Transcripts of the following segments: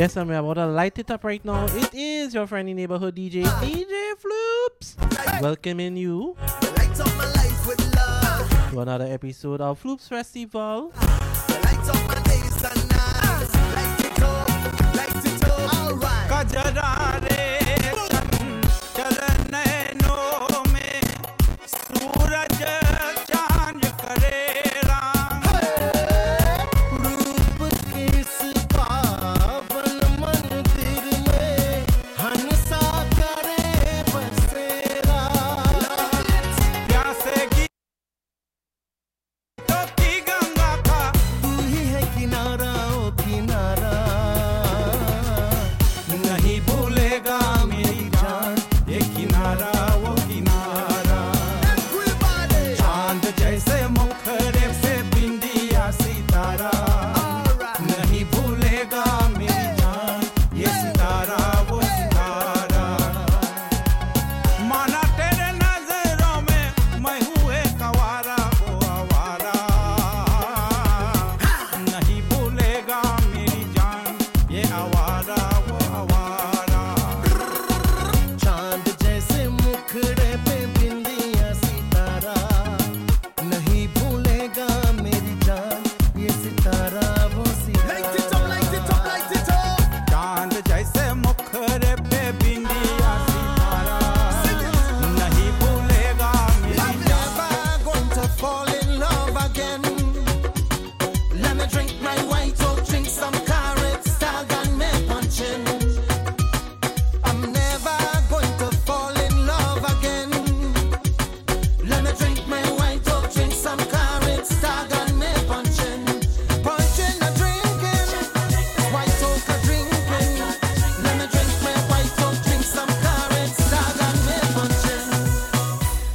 Yes, I'm about to light it up right now. It is your friendly neighborhood DJ, uh, DJ Floops, welcoming you to another episode of Floops Festival. Uh,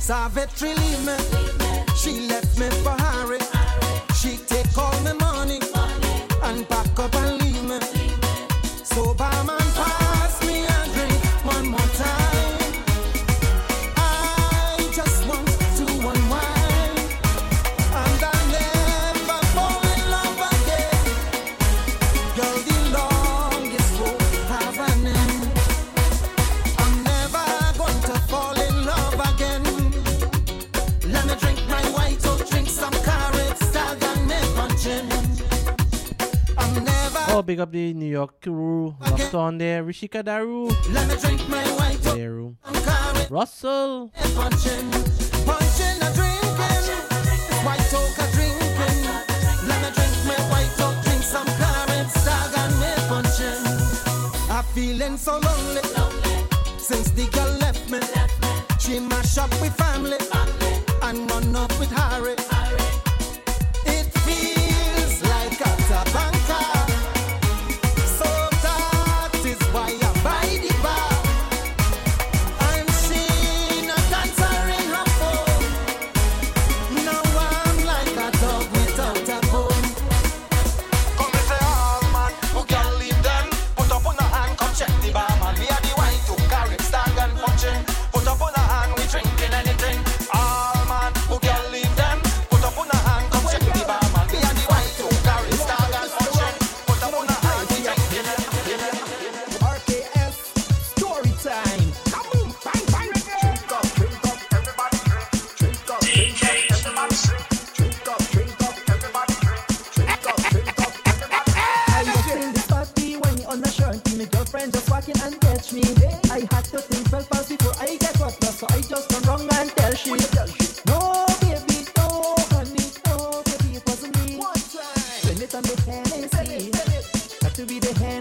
Savage, leave me. She left me for Harry. She take all my money. big up the New York crew. Locked on there. Rishika Daru. Let me drink my Daru. Russell. Punching, punching drinking. White a drinking. Let me drink my white. Drink some stag me punching. I'm feeling so lonely. lonely. Since the girl left me. left me. She mash up with family. family. And run with Harry.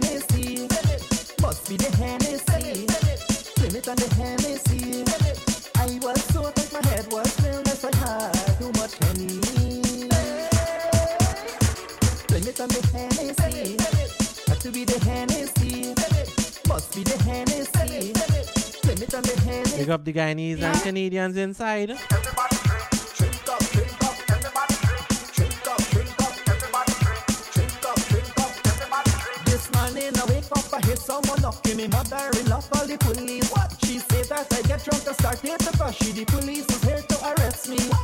Hennessy. Must be the Hennessy. Blame it on the Hennessy. I was so tight, my head was filled as I had too much Hennessy. Blame it on the Hennessy. Got to be the Hennessy. Must be the Hennessy. Blame it on the Hennessy. Pick up the Guyanese and Canadians inside. someone up, give me my barrel love all the police. What? She say that I get drunk and start date the She the police is here to arrest me. What?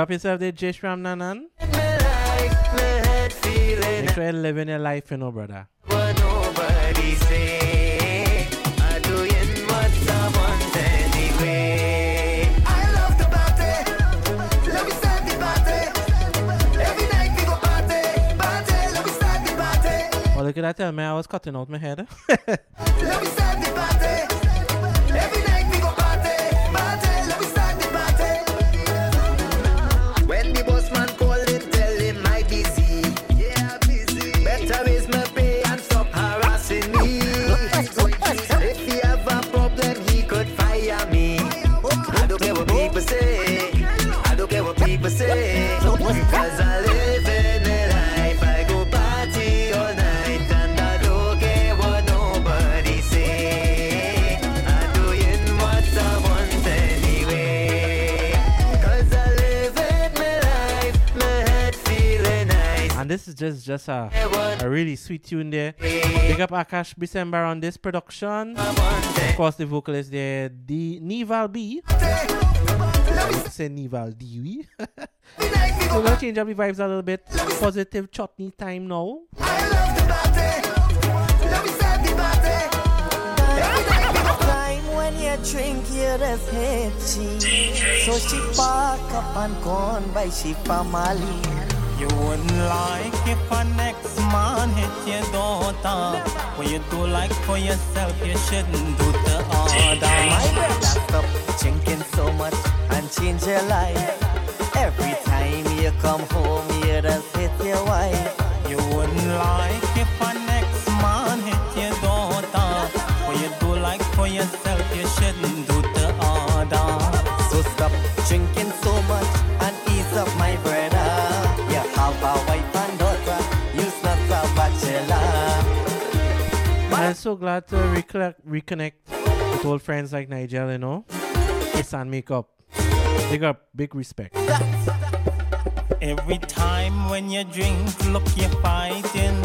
Drop yourself there, J. Shram Nanan. Make sure you're living your life, you know, brother. What nobody say. I'm doing what I want anyway. Well, look at that, man. I was cutting out my head. just just a, a really sweet tune there. Big up Akash December on this production. Of course, the vocalist there, the Nival B. Say Nival D. we. so we're gonna change up the vibes a little bit. Positive chutney time now. I love the party. Let me start the party. Every night we go Time when you drink, you just hate she. So she pack up and gone by she family. You wouldn't like if a next man hit your daughter. What you do like for yourself, you shouldn't do the to My brother, stop drinking so much and change your life. Every time you come home, you just hit your wife. You wouldn't like if a next man hit your daughter. What you do like for yourself, you shouldn't So glad to reconnect, reconnect with old friends like Nigel, you know. Kiss and makeup. Big up, big respect. Every time when you drink, look you're fighting.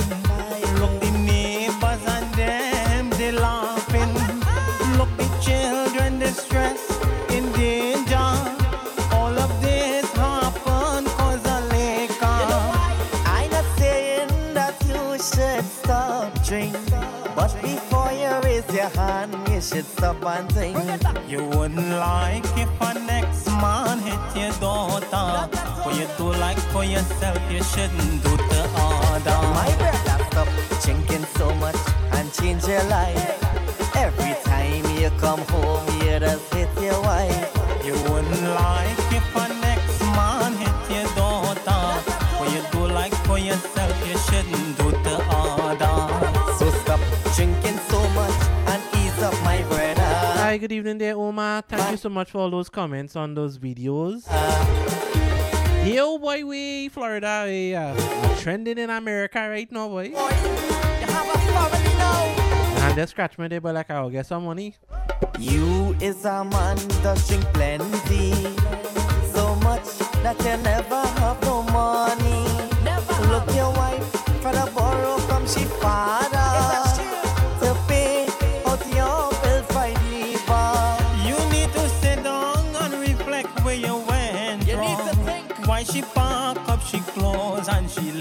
Look the neighbors and them they laughing. Look the children distressed in your hand, you should stop and think. You wouldn't like if a next man hit your daughter. What you do like for yourself, you shouldn't do to My others. brother, stop drinking so much and change your life. Every time you come home, you just hit your wife. You wouldn't like if a next man hit your daughter. What you do like for yourself, good evening there, Omar. Thank you so much for all those comments on those videos. Yo, boy, we Florida, we uh, are trending in America right now, boy. You have a. And they scratch me there, but like I'll get some money. You is a man that drink plenty, so much that you never have no money. Look your wife for the borrow from she father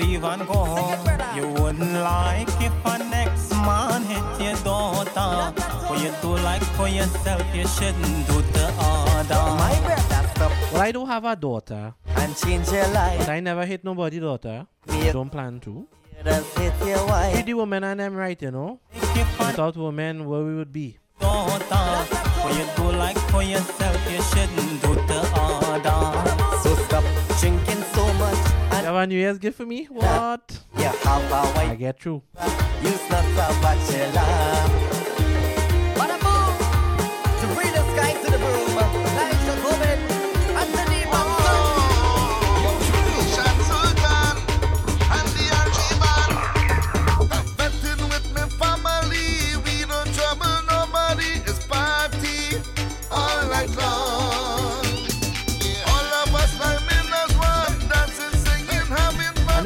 leave and go home. You wouldn't like if a next man hit your daughter. What you do like for yourself, you shouldn't do to My others. brother, stop Well, I do have a daughter, and change your but life. I never hit nobody daughter. Me- Don't plan to. You just hit your wife. the woman and them right, you know. If a Without women, where we would be. daughter, what you do like for yourself, you shouldn't do to others. So stop drinking so much You have a New Year's gift for me? What? you have a I get through. You's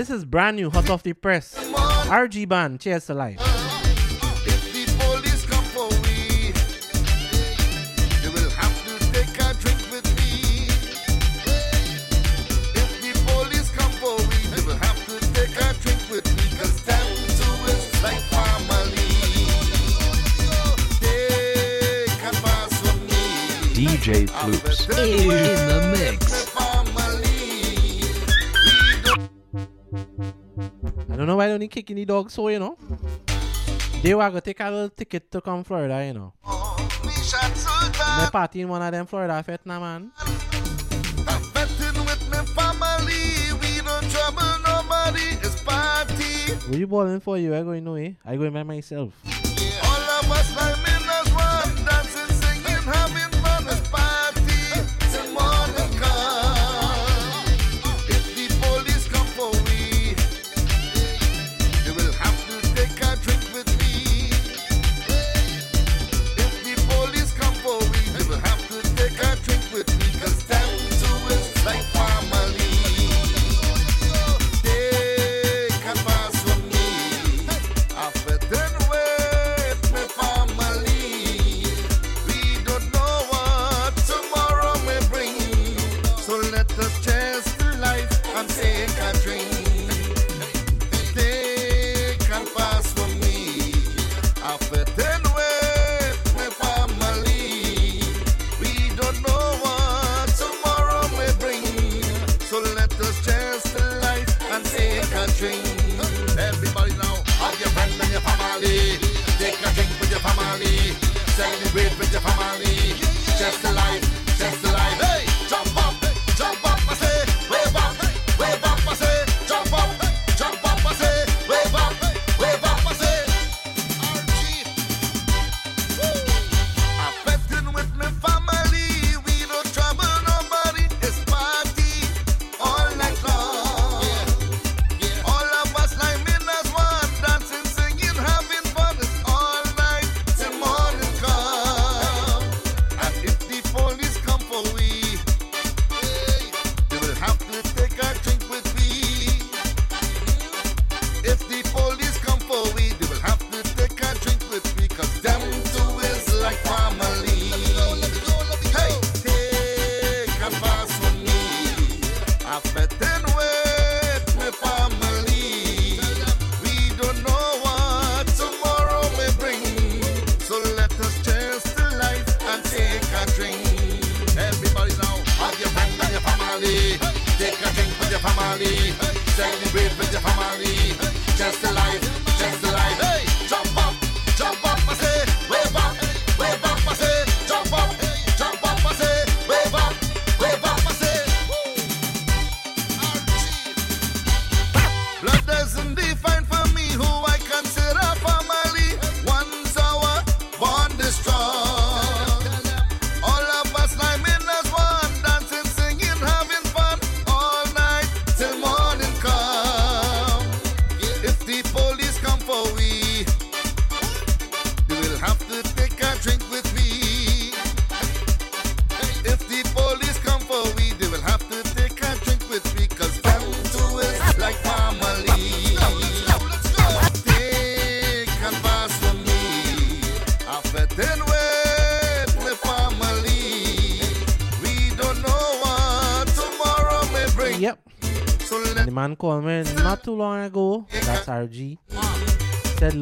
this is brand new, hot off the press. RG Band, cheers to life. DJ Floops in the police don't know why they only kick any dog so, you know. They were going to take a little ticket to come Florida, you know. They party in one of them Florida fest now, man. Were you balling for you? I going no way. Eh? I going by myself. Yeah. your family. Celebrate with your family. Just a life.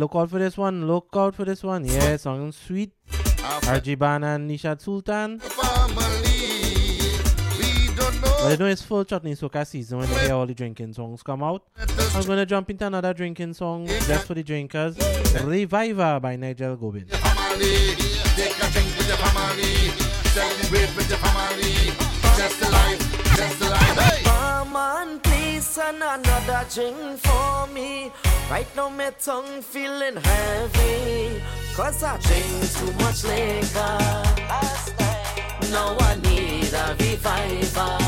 Look out for this one. Look out for this one. Yeah, song sweet. RG Band and Nishad Sultan. But you know it's full chutney soca season when you hear all the drinking songs come out. I'm going to jump into another drinking song just for the drinkers. Reviver by Nigel Gobin. Hey! ice and another drink for me. Right now my tongue feeling heavy. Cause I drink too much liquor. Last night. Now I need a reviver.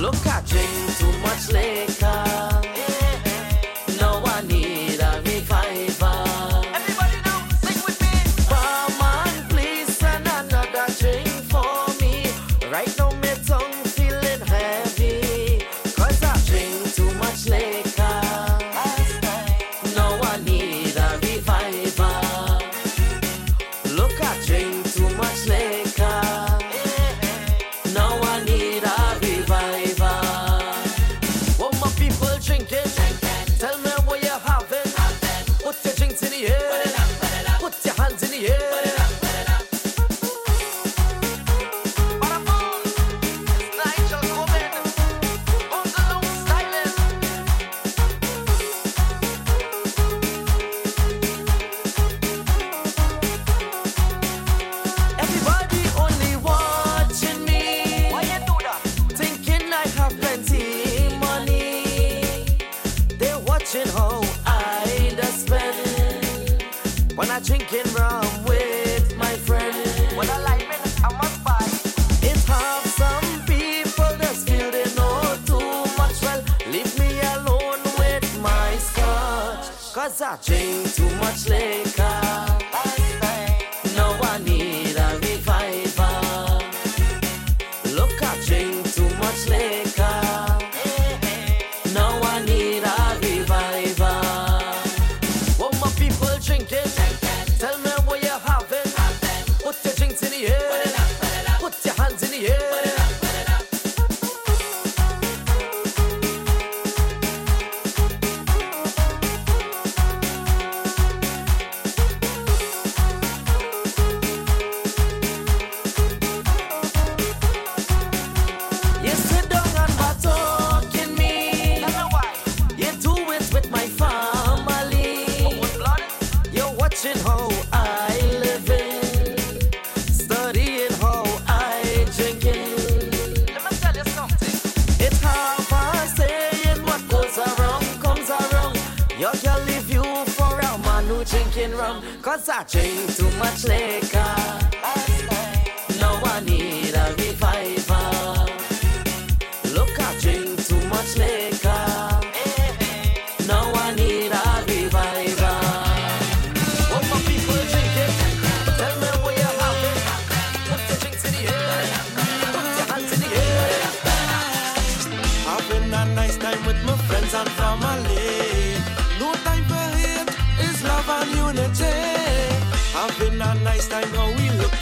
Look, I drink too much liquor. Yeah.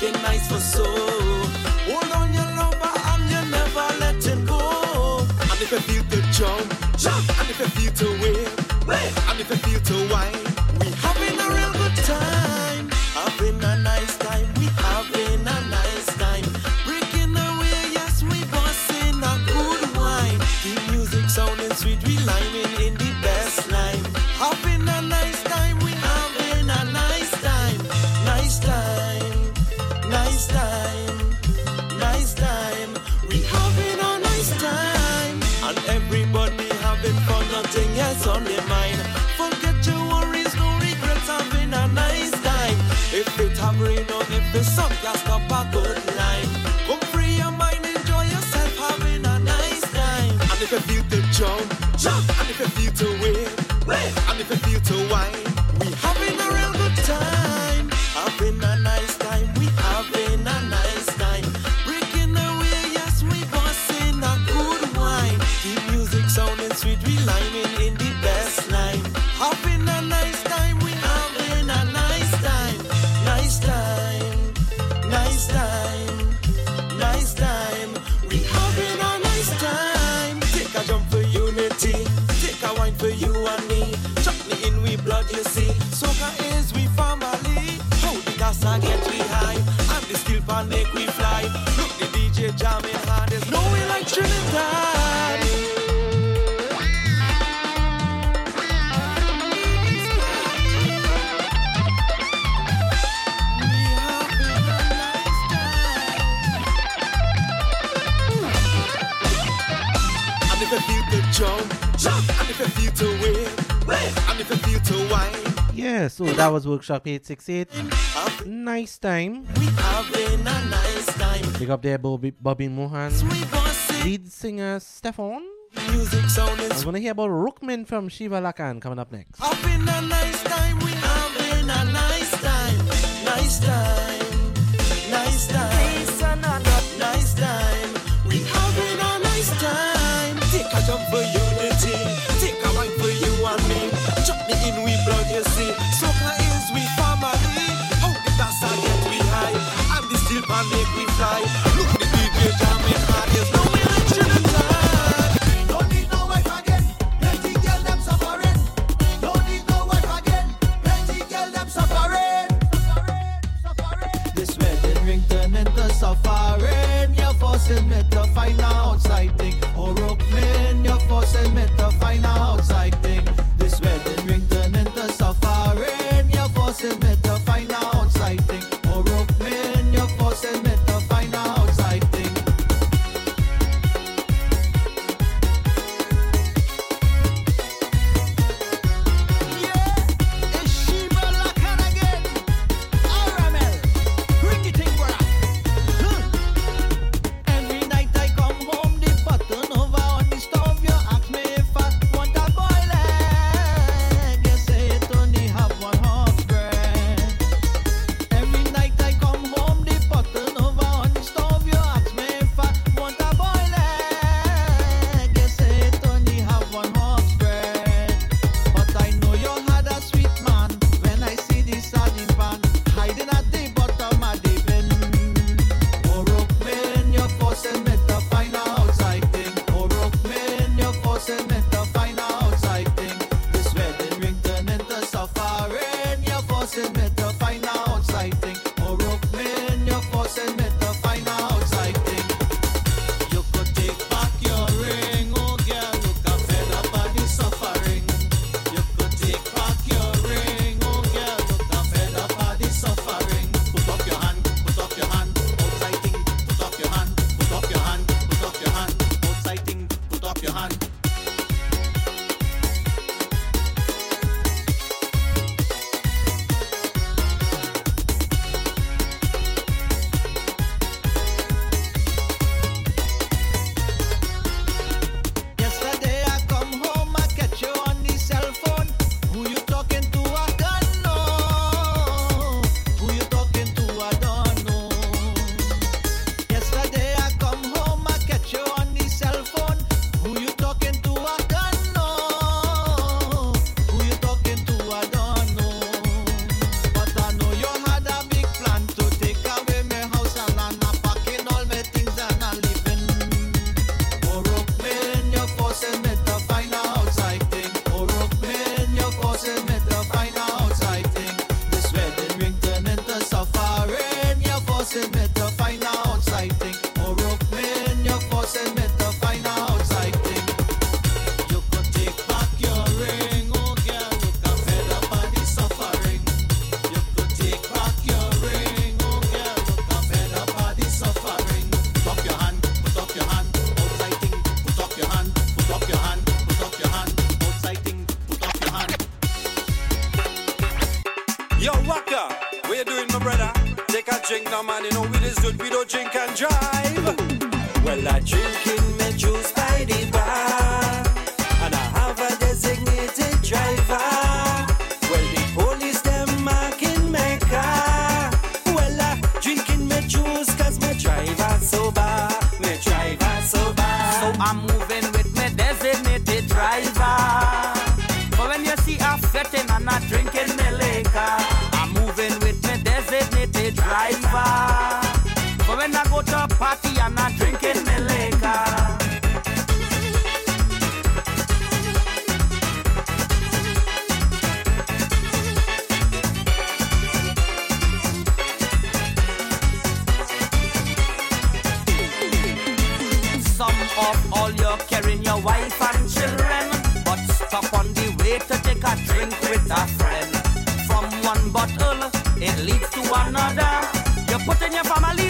been nice for so. Hold on your lover and you never let him go. And if you feel to jump, jump. And if you feel to win, win. And if you feel to whine. jump, jump, and if you feel to win, win, and if you feel to. Yeah, so that was workshop 868. Nice time. We a nice time. Big up there, Bobby, Bobby Mohan. Lead singer Stefan. Music sound is. I want gonna hear about Rookman from Shiva Lakan coming up next. A nice time. We a nice time. Nice time. for you. a party and I'm drinking me. Some of all you're carrying your wife and children, but stop on the way to take a drink with a friend. From one bottle, it leads to another. You're putting your family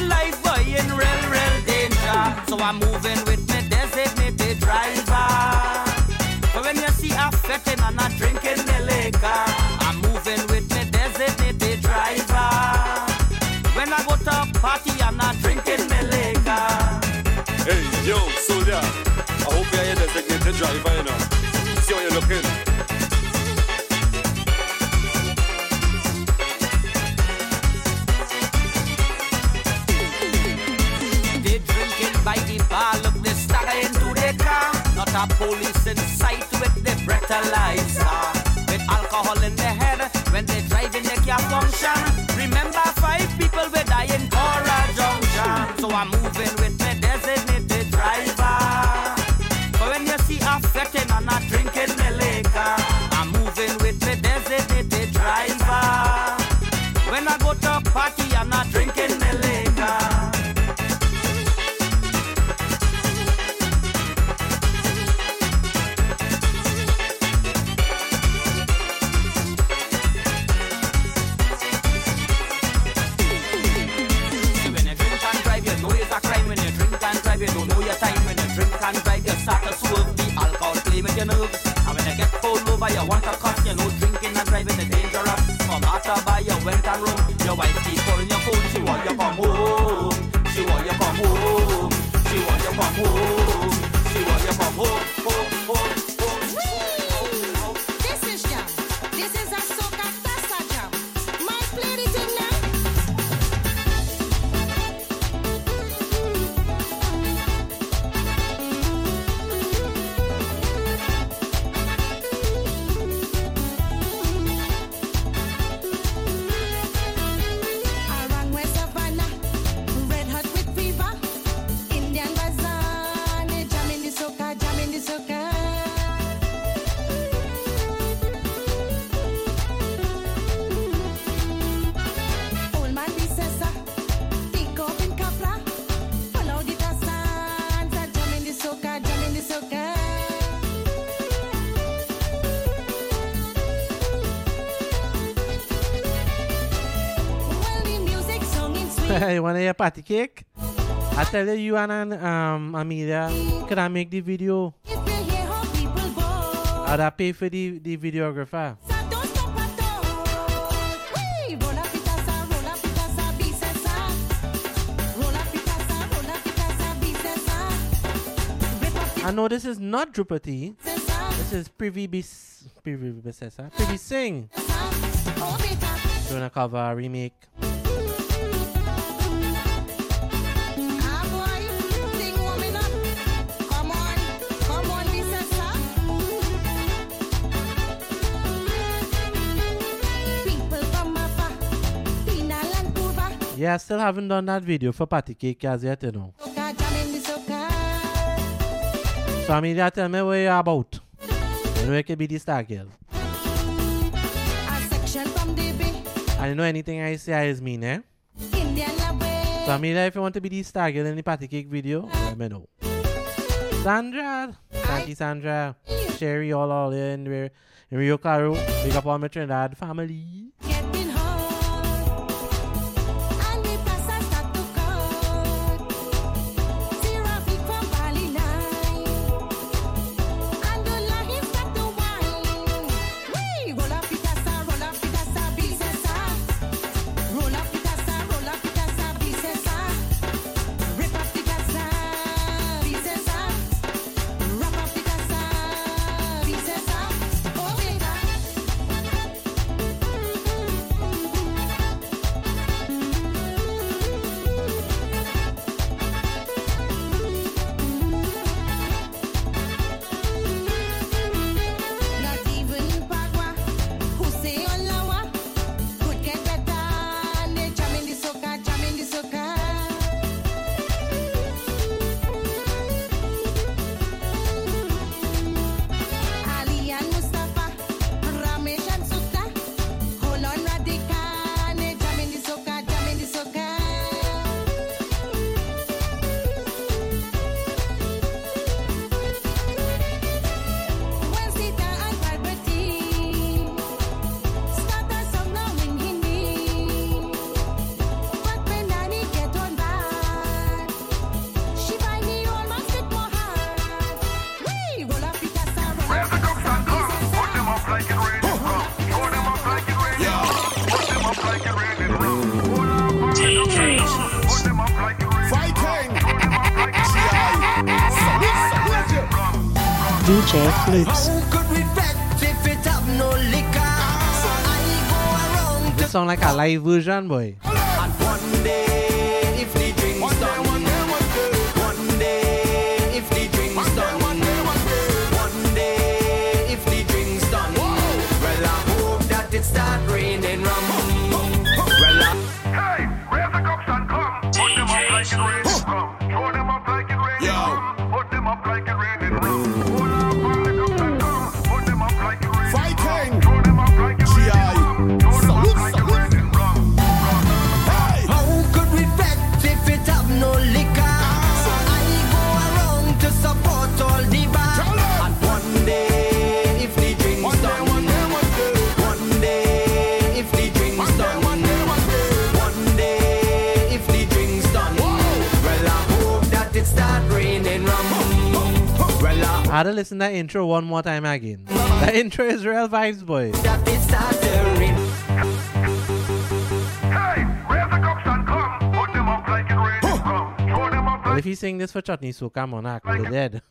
a police sight with the breathalyzer. With alcohol in their head when they drive in the car function. Remember, five people were dying for a junction. So I'm moving with You wanna a party cake. I tell you, you and um, Amelia, can I make the video? I'd pay for the, the videographer. I know this is not Drupati. This is Privy Bis Privy Bisesa. Privy Sing. Doing a cover remake. Yeah, I still haven't done that video for Patty Cake as yet, you know. So Amelia, tell me what you're about. Where can be the star girl. I you know anything I say is mean, eh? So Amelia, if you want to be the star girl in the Patty Cake video, let me know. Sandra, Santi Sandra, Sherry, all all in, in Rio Claro, Big up all my Trinidad family. Yeah. son like a live version, boy. had to listen to that intro one more time again. That intro is real vibes, boys. If you sing this for Chutney Soca, I'm on act. They're dead.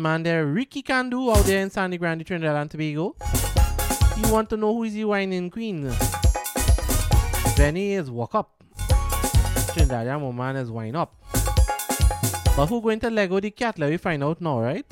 man there, Ricky Candu, out there in Sangre Grande, Trinidad and Tobago. You want to know who is the whining queen? Benny is walk up. Trinidadian woman is wine up. But who going to Lego the cat? Let me find out now, right?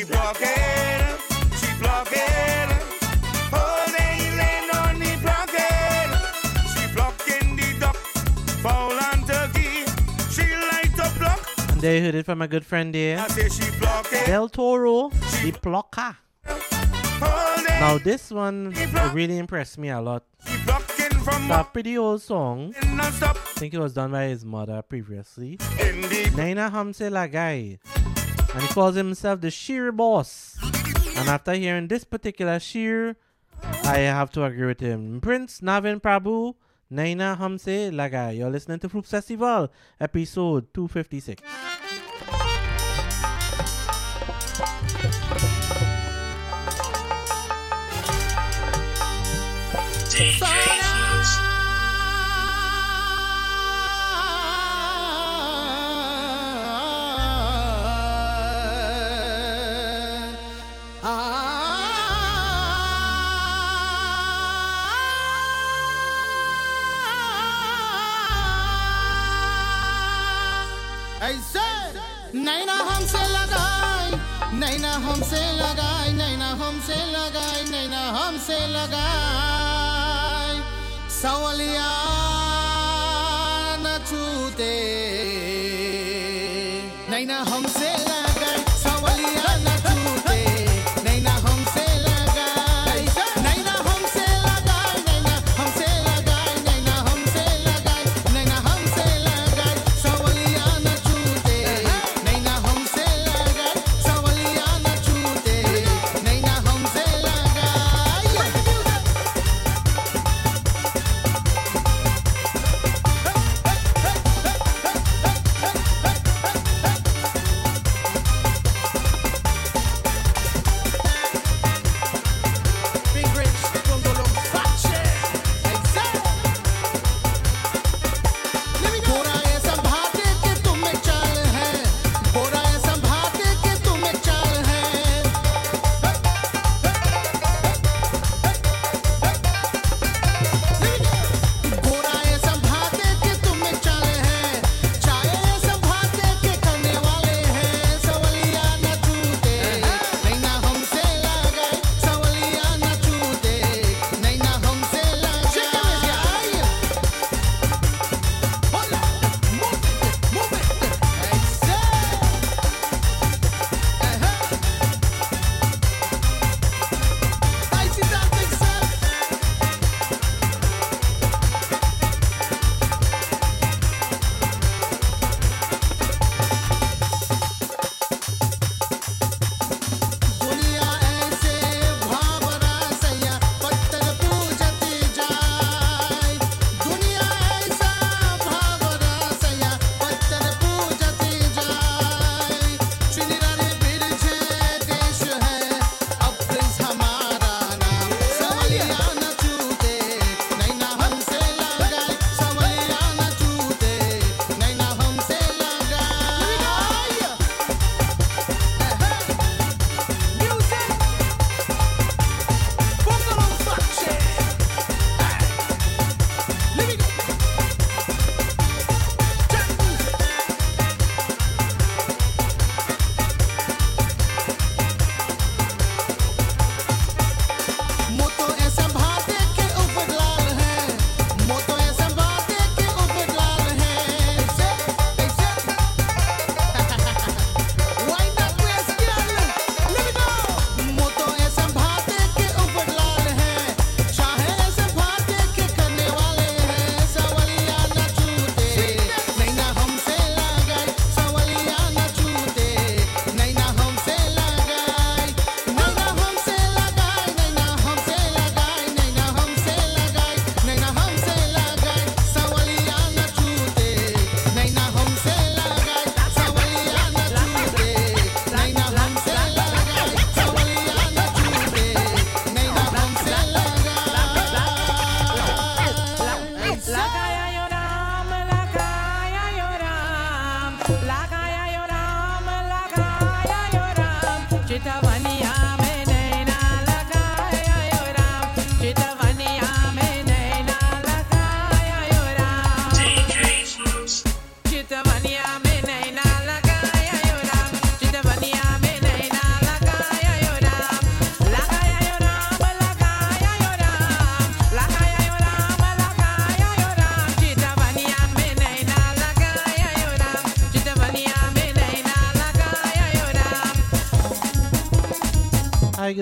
She blocking, she blocking. Oh, they land on the blocking. She blocking the duck, fowl and turkey. She like to block. And there you heard it from my good friend there. I say she blocking. Del Toro, the Plucker. Oh, now this one really impressed me a lot. It's a pretty old song. I think it was done by his mother previously. Naina Hamse Lagai. And he calls himself the Sheer Boss. And after hearing this particular sheer, I have to agree with him. Prince Navin Prabhu, Naina Hamse Lagai. You're listening to Fruit Festival, episode 256. ऐसे नैना हमसे लगाई नैना हमसे लगाई नैना हमसे लगाई नैना हमसे लगाई Savaliya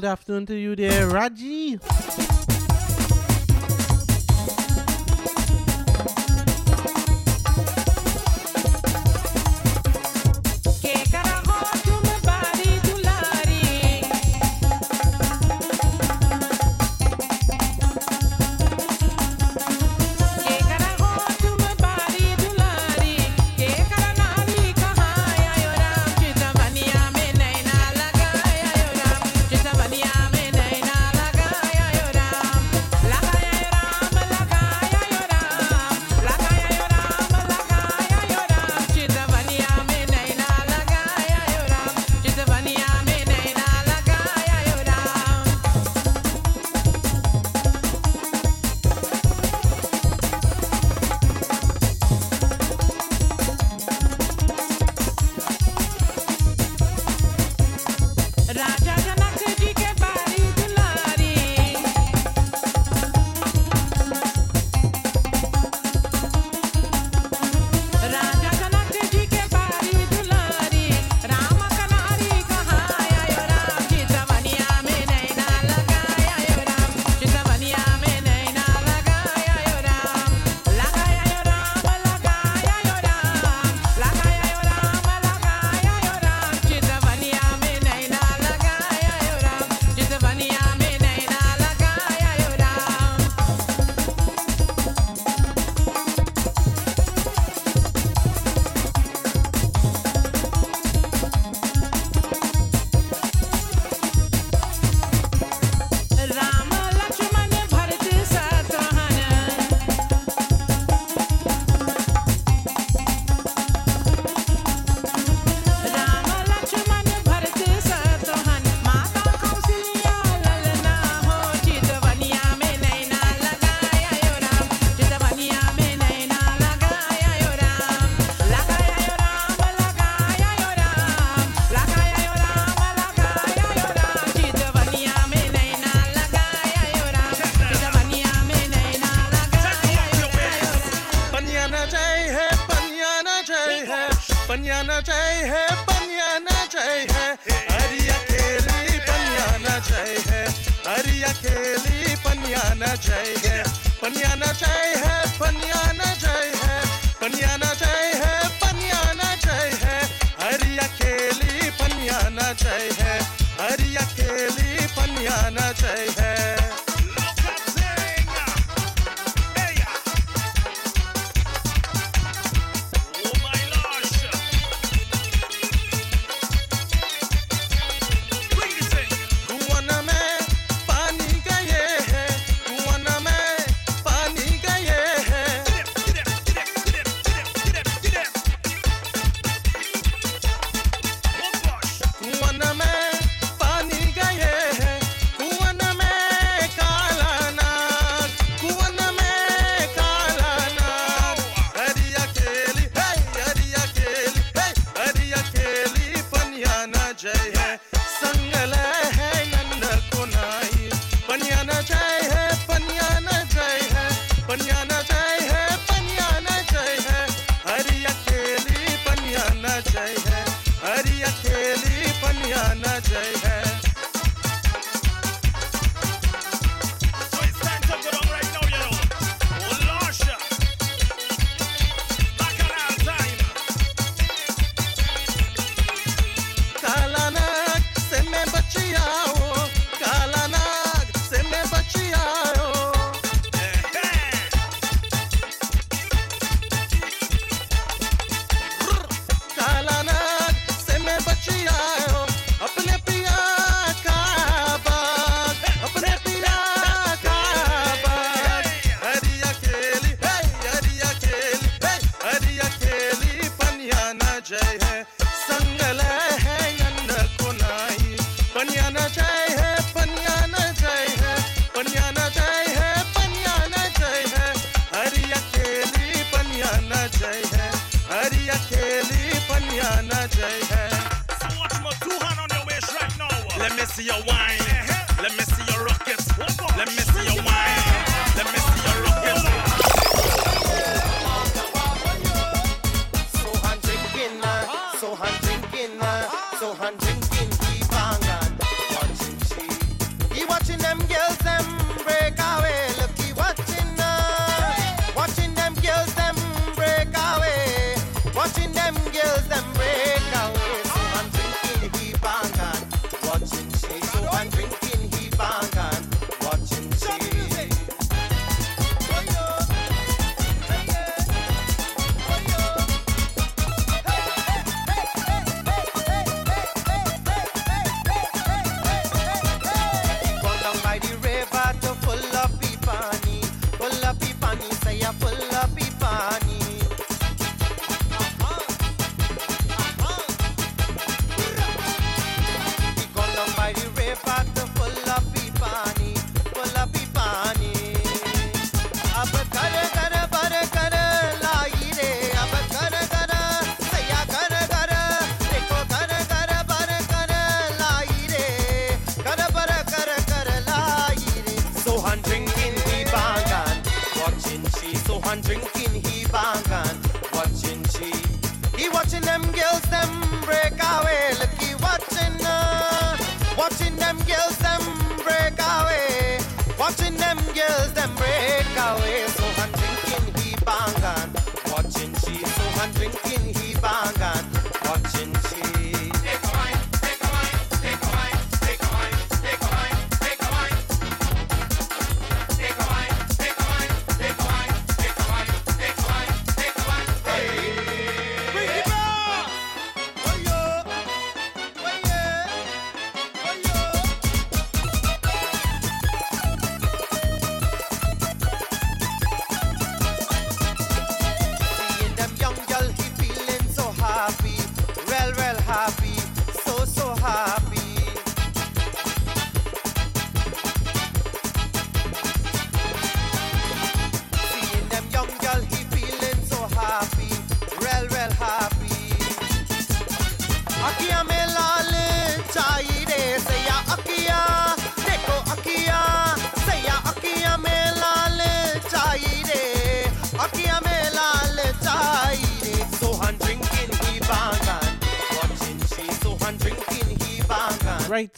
afternoon to you there, Raji.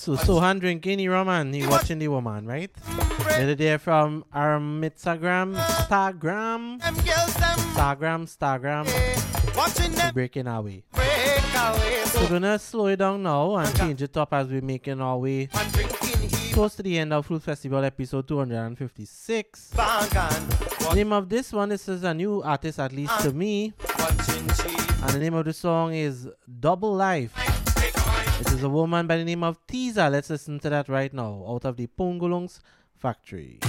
So Sohan drinking the rum and he watching the woman, right? The other day from our Instagram, Instagram, Instagram, Instagram, we breaking our way. So we're gonna slow it down now and change it up as we're making our way close to the end of Fruit Festival episode 256. Name of this one, this is a new artist at least to me. And the name of the song is Double Life. This is a woman by the name of Tiza. Let's listen to that right now out of the Pungulungs factory.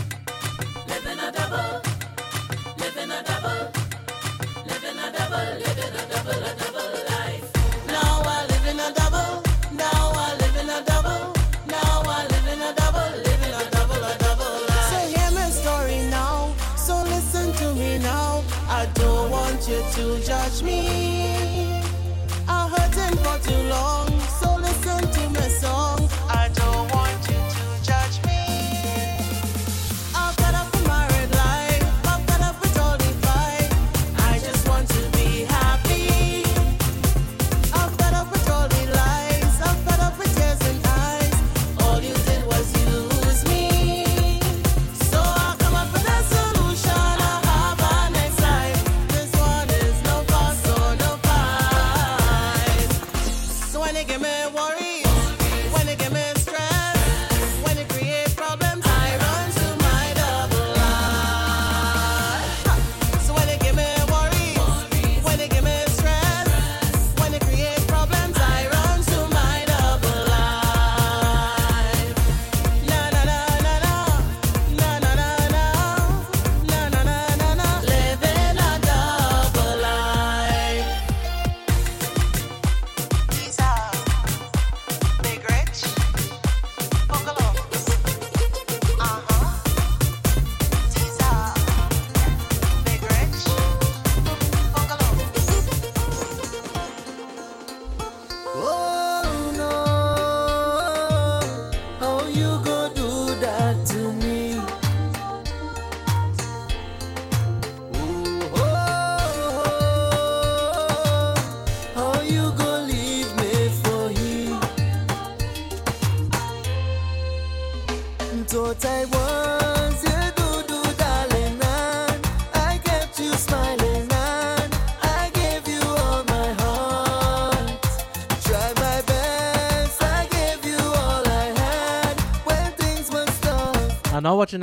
what you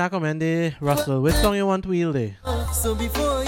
Russell? Which song you want to wield day? So before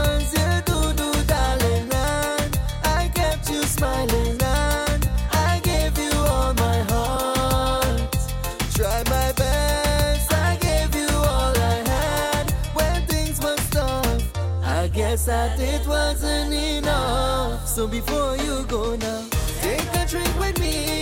it wasn't enough. So before you go now, take a drink with me.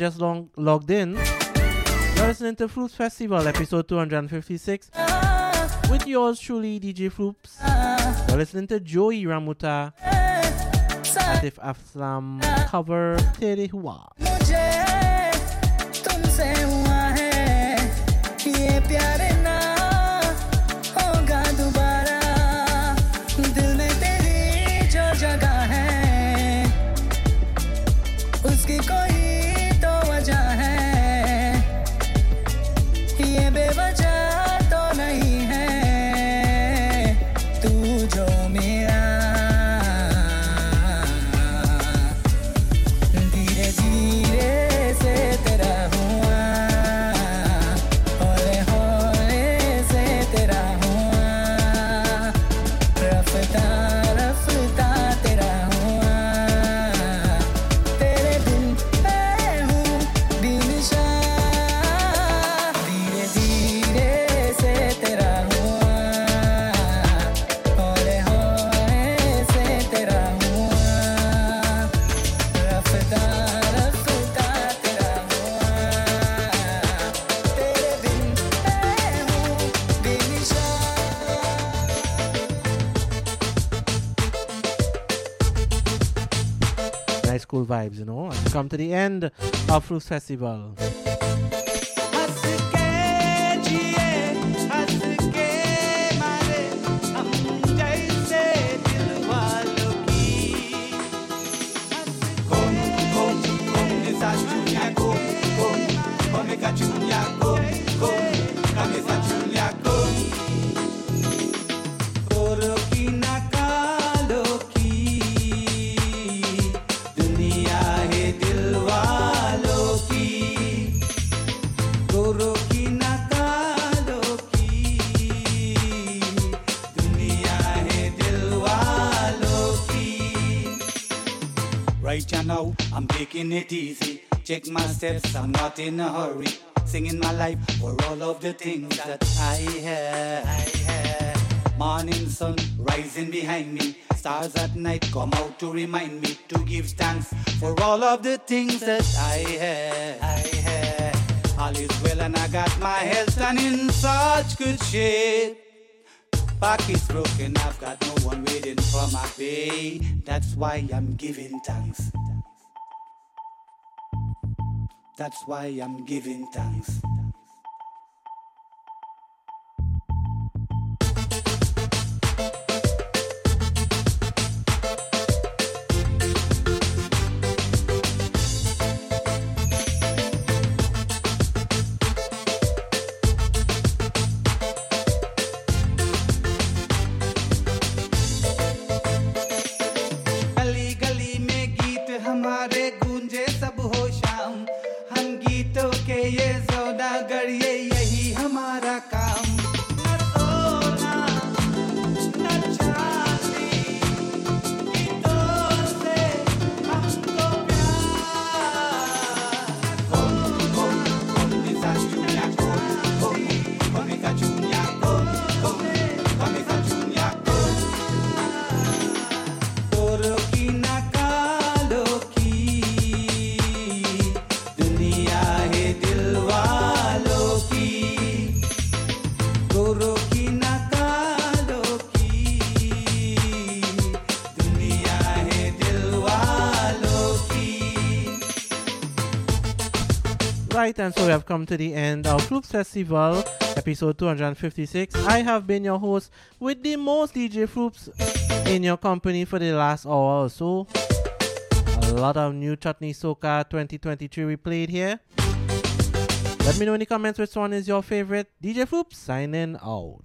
just long, logged in, you're listening to Floops Festival, episode 256, with yours truly, DJ Floops. You're listening to Joey Ramuta, Atif Aslam cover Tere school vibes, you know. And come to the end of Floops Festival. Check my steps, I'm not in a hurry. Singing my life for all of the things that I have. Morning sun rising behind me. Stars at night come out to remind me to give thanks for all of the things that I have. I have. All is well and I got my health and in such good shape. Back is broken, I've got no one waiting for my pay. That's why I'm giving thanks. That's why I'm giving thanks. Right, and so we have come to the end of Floops Festival, episode 256. I have been your host with the most DJ Floops in your company for the last hour or so. A lot of new Chutney Soca 2023 we played here. Let me know in the comments which one is your favorite. DJ Floops signing out.